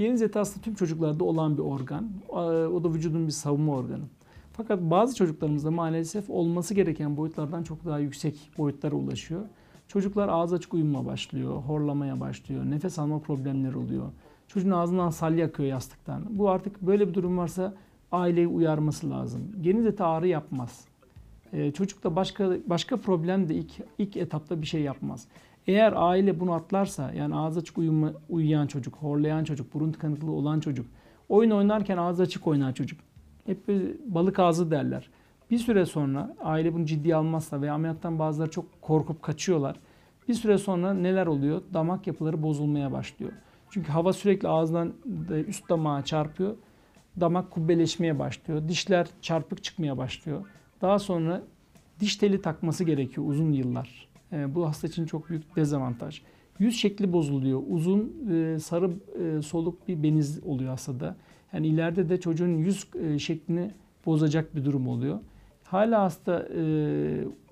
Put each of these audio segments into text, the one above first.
Geniz eti aslında tüm çocuklarda olan bir organ. O da vücudun bir savunma organı. Fakat bazı çocuklarımızda maalesef olması gereken boyutlardan çok daha yüksek boyutlara ulaşıyor. Çocuklar ağız açık uyumla başlıyor, horlamaya başlıyor, nefes alma problemleri oluyor. Çocuğun ağzından salya akıyor yastıktan. Bu artık böyle bir durum varsa aileyi uyarması lazım. Geniz eti ağrı yapmaz. Ee, çocukta başka başka problem de ilk, ilk etapta bir şey yapmaz. Eğer aile bunu atlarsa yani ağız açık uyuma, uyuyan çocuk, horlayan çocuk, burun tıkanıklığı olan çocuk, oyun oynarken ağız açık oynayan çocuk. Hep balık ağzı derler. Bir süre sonra aile bunu ciddiye almazsa veya ameliyattan bazıları çok korkup kaçıyorlar. Bir süre sonra neler oluyor? Damak yapıları bozulmaya başlıyor. Çünkü hava sürekli ağızdan üst damağa çarpıyor. Damak kubbeleşmeye başlıyor. Dişler çarpık çıkmaya başlıyor. Daha sonra diş teli takması gerekiyor uzun yıllar. E, bu hasta için çok büyük dezavantaj. Yüz şekli bozuluyor. Uzun e, sarı e, soluk bir beniz oluyor hastada. Yani ileride de çocuğun yüz e, şeklini bozacak bir durum oluyor. Hala hasta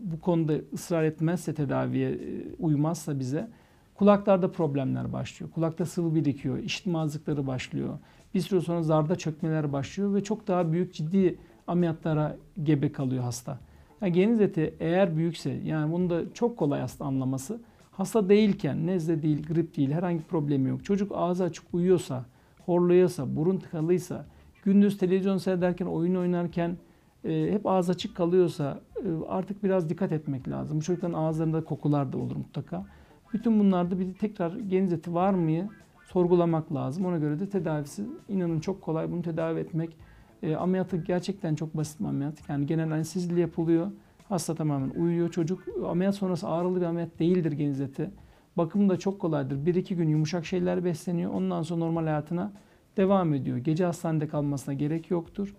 bu konuda ısrar etmezse tedaviye uymazsa bize kulaklarda problemler başlıyor. Kulakta sıvı birikiyor, işitmazlıkları başlıyor. Bir süre sonra zarda çökmeler başlıyor ve çok daha büyük ciddi ameliyatlara gebe kalıyor hasta. Yani geniz eti eğer büyükse yani bunu da çok kolay hasta anlaması. Hasta değilken nezle değil, grip değil herhangi bir problemi yok. Çocuk ağzı açık uyuyorsa, horluyorsa, burun tıkalıysa, gündüz televizyon seyrederken, oyun oynarken e, hep ağız açık kalıyorsa e, artık biraz dikkat etmek lazım. Bu çocukların ağızlarında kokular da olur mutlaka. Bütün bunlarda bir tekrar geniz eti var mı sorgulamak lazım. Ona göre de tedavisi inanın çok kolay. Bunu tedavi etmek e, ameliyatı gerçekten çok basit bir ameliyat. Yani genel anestezili yapılıyor. Hasta tamamen uyuyor. Çocuk ameliyat sonrası ağrılı bir ameliyat değildir geniz eti. Bakımı da çok kolaydır. 1-2 gün yumuşak şeyler besleniyor. Ondan sonra normal hayatına devam ediyor. Gece hastanede kalmasına gerek yoktur.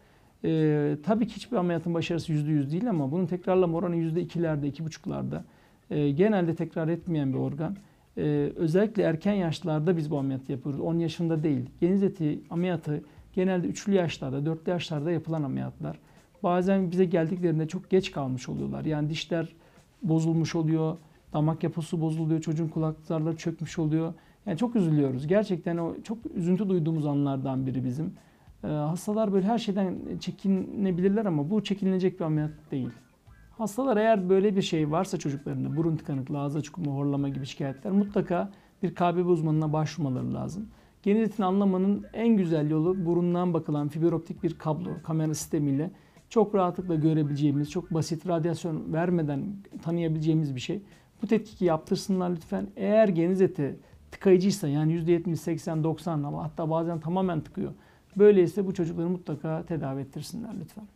Ee, tabii ki hiçbir ameliyatın başarısı %100 değil ama bunun tekrarlama oranı %2'lerde, 2,5'larda. Ee, genelde tekrar etmeyen bir organ. Ee, özellikle erken yaşlarda biz bu ameliyatı yapıyoruz. 10 yaşında değil. Geniz eti ameliyatı genelde 3'lü yaşlarda, 4'lü yaşlarda yapılan ameliyatlar. Bazen bize geldiklerinde çok geç kalmış oluyorlar. Yani dişler bozulmuş oluyor, damak yapısı bozuluyor, çocuğun kulak zarları çökmüş oluyor. Yani çok üzülüyoruz. Gerçekten o çok üzüntü duyduğumuz anlardan biri bizim. Ee, hastalar böyle her şeyden çekinebilirler ama bu çekinilecek bir ameliyat değil. Hastalar eğer böyle bir şey varsa çocuklarında burun tıkanıklığı, ağız açık horlama gibi şikayetler mutlaka bir KBB uzmanına başvurmaları lazım. Geniz etini anlamanın en güzel yolu burundan bakılan fiber optik bir kablo, kamera sistemiyle çok rahatlıkla görebileceğimiz, çok basit radyasyon vermeden tanıyabileceğimiz bir şey. Bu tetkiki yaptırsınlar lütfen. Eğer geniz eti tıkayıcıysa yani %70, 80, 90 ama hatta bazen tamamen tıkıyor. Böyleyse bu çocukları mutlaka tedavi ettirsinler lütfen.